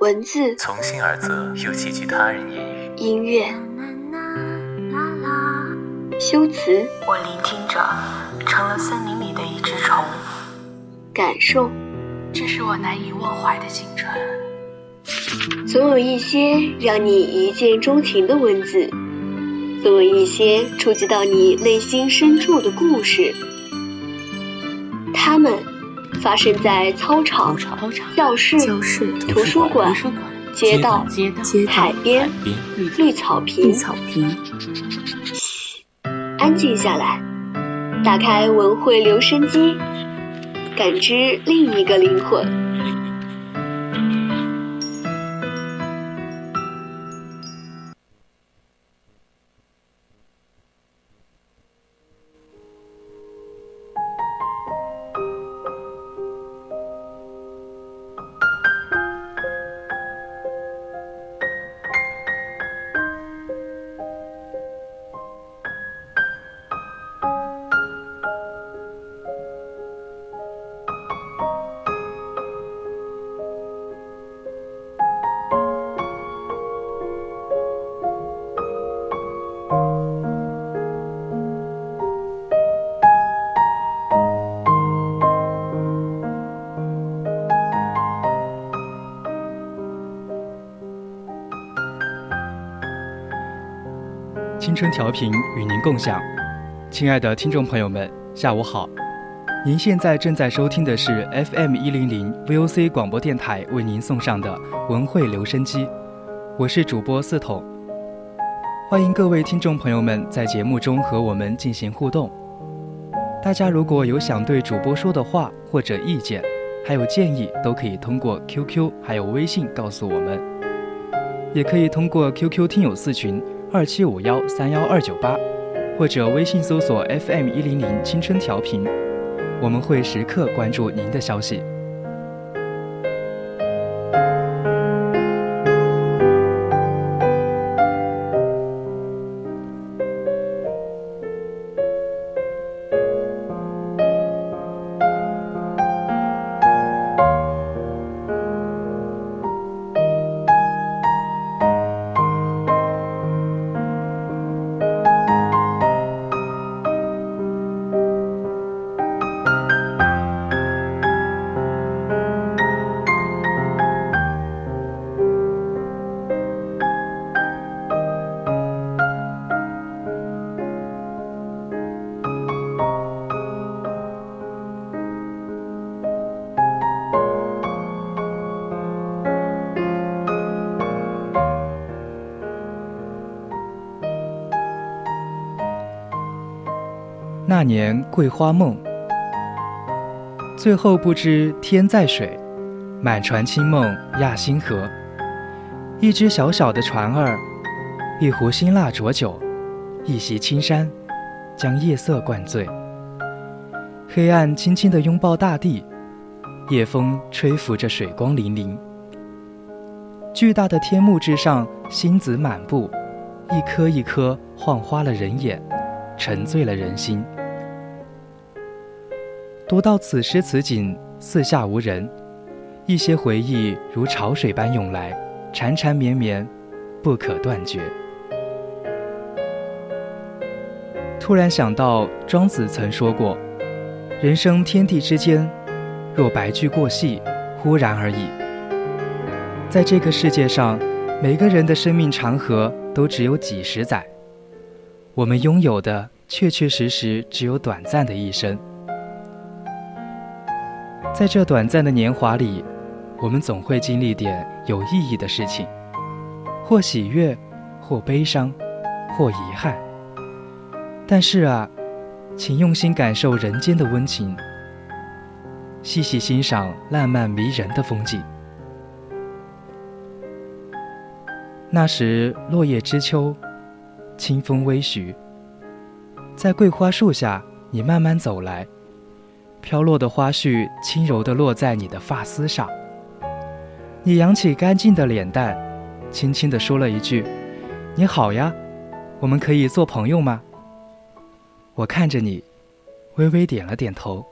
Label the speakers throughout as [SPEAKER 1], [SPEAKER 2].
[SPEAKER 1] 文字
[SPEAKER 2] 从心而泽，又寄居他人言语。
[SPEAKER 1] 音乐修辞
[SPEAKER 3] 我聆听着，成了森林里的一只虫。
[SPEAKER 1] 感受，
[SPEAKER 3] 这是我难以忘怀的青春。
[SPEAKER 1] 总有一些让你一见钟情的文字，总有一些触及到你内心深处的故事。他们发生在操场、教室、图书馆、街道、海边、绿草坪。嘘，安静下来，打开文汇留声机，感知另一个灵魂。
[SPEAKER 4] 春调频与您共享，亲爱的听众朋友们，下午好！您现在正在收听的是 FM 一零零 VOC 广播电台为您送上的文汇留声机，我是主播四筒。欢迎各位听众朋友们在节目中和我们进行互动。大家如果有想对主播说的话或者意见，还有建议，都可以通过 QQ 还有微信告诉我们，也可以通过 QQ 听友四群。二七五幺三幺二九八，或者微信搜索 FM 一零零青春调频，我们会时刻关注您的消息。那年桂花梦，最后不知天在水，满船清梦压星河。一只小小的船儿，一壶辛辣浊酒，一袭青衫，将夜色灌醉。黑暗轻轻地拥抱大地，夜风吹拂着水光粼粼。巨大的天幕之上，星子满布，一颗一颗晃花了人眼，沉醉了人心。读到此时此景，四下无人，一些回忆如潮水般涌来，缠缠绵绵，不可断绝。突然想到，庄子曾说过：“人生天地之间，若白驹过隙，忽然而已。”在这个世界上，每个人的生命长河都只有几十载，我们拥有的确确实实只有短暂的一生。在这短暂的年华里，我们总会经历点有意义的事情，或喜悦，或悲伤，或遗憾。但是啊，请用心感受人间的温情，细细欣赏烂漫迷人的风景。那时落叶知秋，清风微徐，在桂花树下，你慢慢走来。飘落的花絮轻柔地落在你的发丝上，你扬起干净的脸蛋，轻轻地说了一句：“你好呀，我们可以做朋友吗？”我看着你，微微点了点头。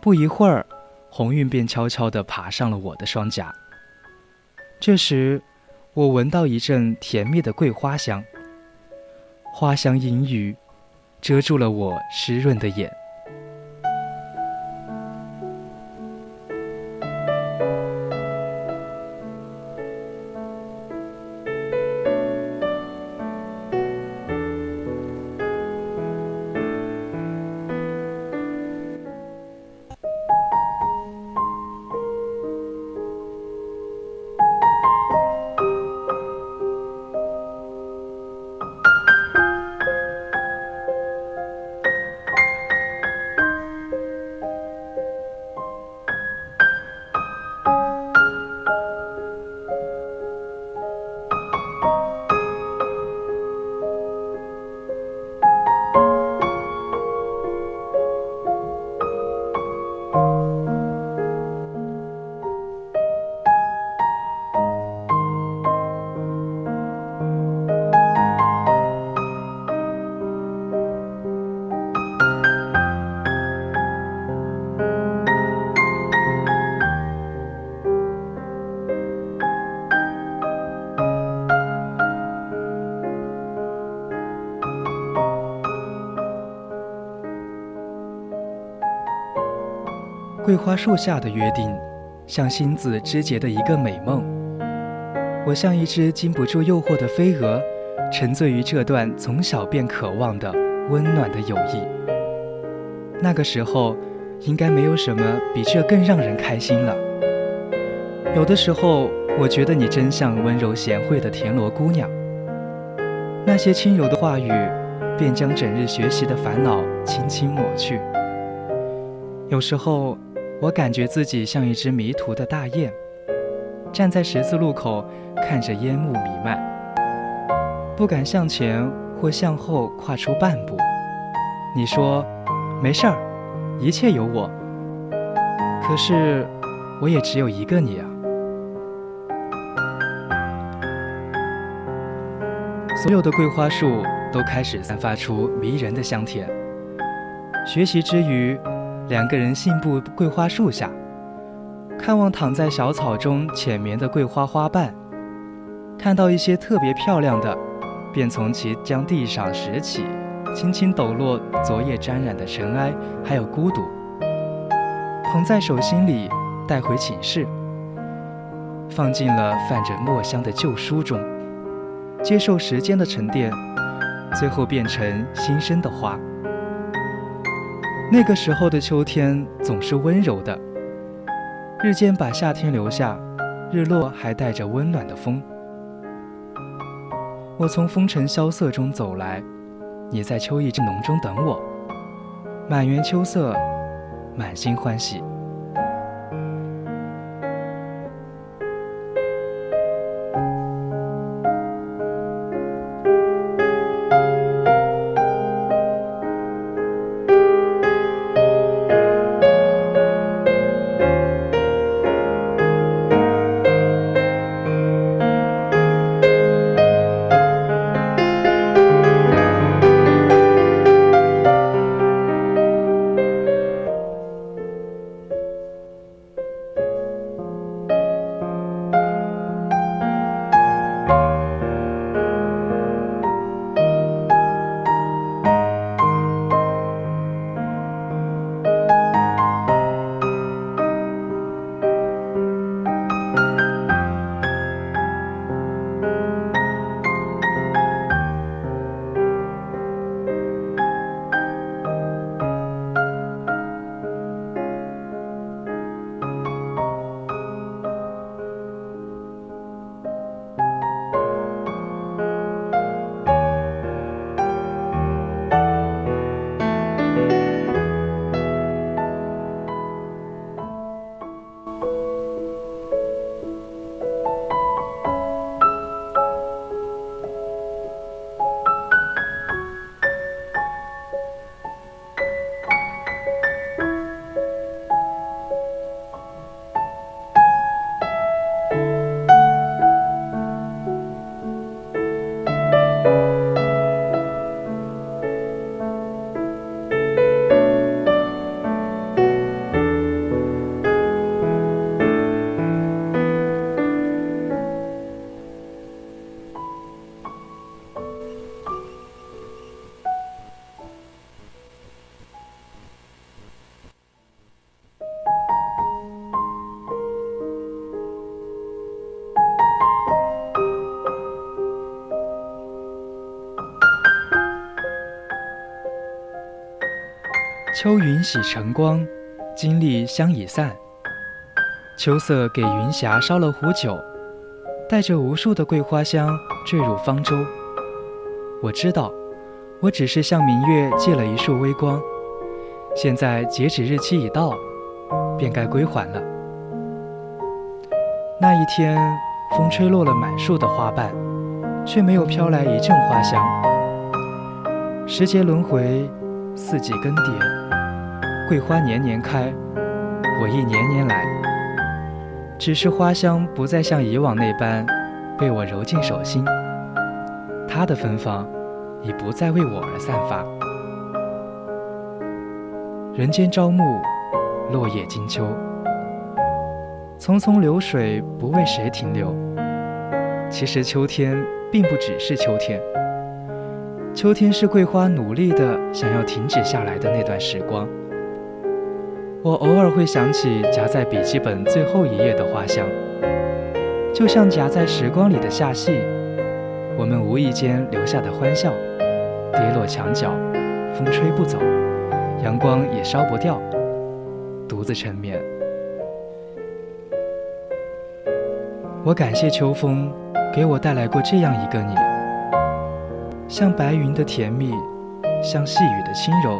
[SPEAKER 4] 不一会儿，红晕便悄悄地爬上了我的双颊。这时，我闻到一阵甜蜜的桂花香，花香氤氲，遮住了我湿润的眼。桂花树下的约定，像星子织结的一个美梦。我像一只经不住诱惑的飞蛾，沉醉于这段从小便渴望的温暖的友谊。那个时候，应该没有什么比这更让人开心了。有的时候，我觉得你真像温柔贤惠的田螺姑娘，那些轻柔的话语，便将整日学习的烦恼轻轻抹去。有时候。我感觉自己像一只迷途的大雁，站在十字路口，看着烟雾弥漫，不敢向前或向后跨出半步。你说，没事儿，一切有我。可是，我也只有一个你啊。所有的桂花树都开始散发出迷人的香甜。学习之余。两个人信步桂花树下，看望躺在小草中浅眠的桂花花瓣，看到一些特别漂亮的，便从其将地上拾起，轻轻抖落昨夜沾染的尘埃，还有孤独，捧在手心里带回寝室，放进了泛着墨香的旧书中，接受时间的沉淀，最后变成新生的花。那个时候的秋天总是温柔的，日间把夏天留下，日落还带着温暖的风。我从风尘萧瑟中走来，你在秋意正浓中等我，满园秋色，满心欢喜。秋云洗晨光，金粟香已散。秋色给云霞烧了壶酒，带着无数的桂花香坠入方舟。我知道，我只是向明月借了一束微光。现在截止日期已到，便该归还了。那一天，风吹落了满树的花瓣，却没有飘来一阵花香。时节轮回，四季更迭，桂花年年开，我亦年年来。只是花香不再像以往那般被我揉进手心，它的芬芳已不再为我而散发。人间朝暮，落叶金秋。匆匆流水，不为谁停留。其实秋天并不只是秋天，秋天是桂花努力的想要停止下来的那段时光。我偶尔会想起夹在笔记本最后一页的花香，就像夹在时光里的夏戏，我们无意间留下的欢笑，跌落墙角，风吹不走，阳光也烧不掉，独自沉眠。我感谢秋风，给我带来过这样一个你，像白云的甜蜜，像细雨的轻柔，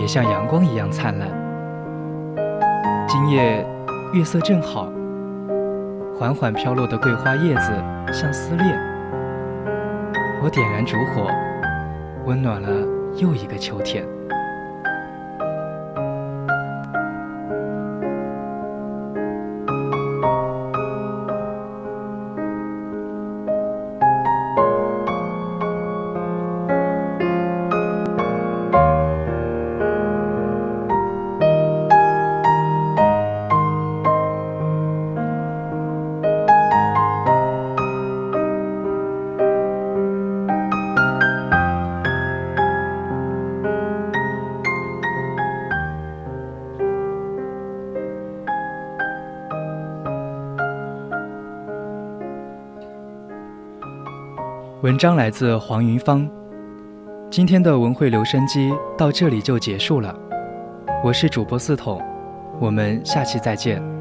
[SPEAKER 4] 也像阳光一样灿烂。今夜月色正好，缓缓飘落的桂花叶子像思念，我点燃烛火，温暖了又一个秋天。文章来自黄云芳。今天的文汇留声机到这里就结束了，我是主播四筒，我们下期再见。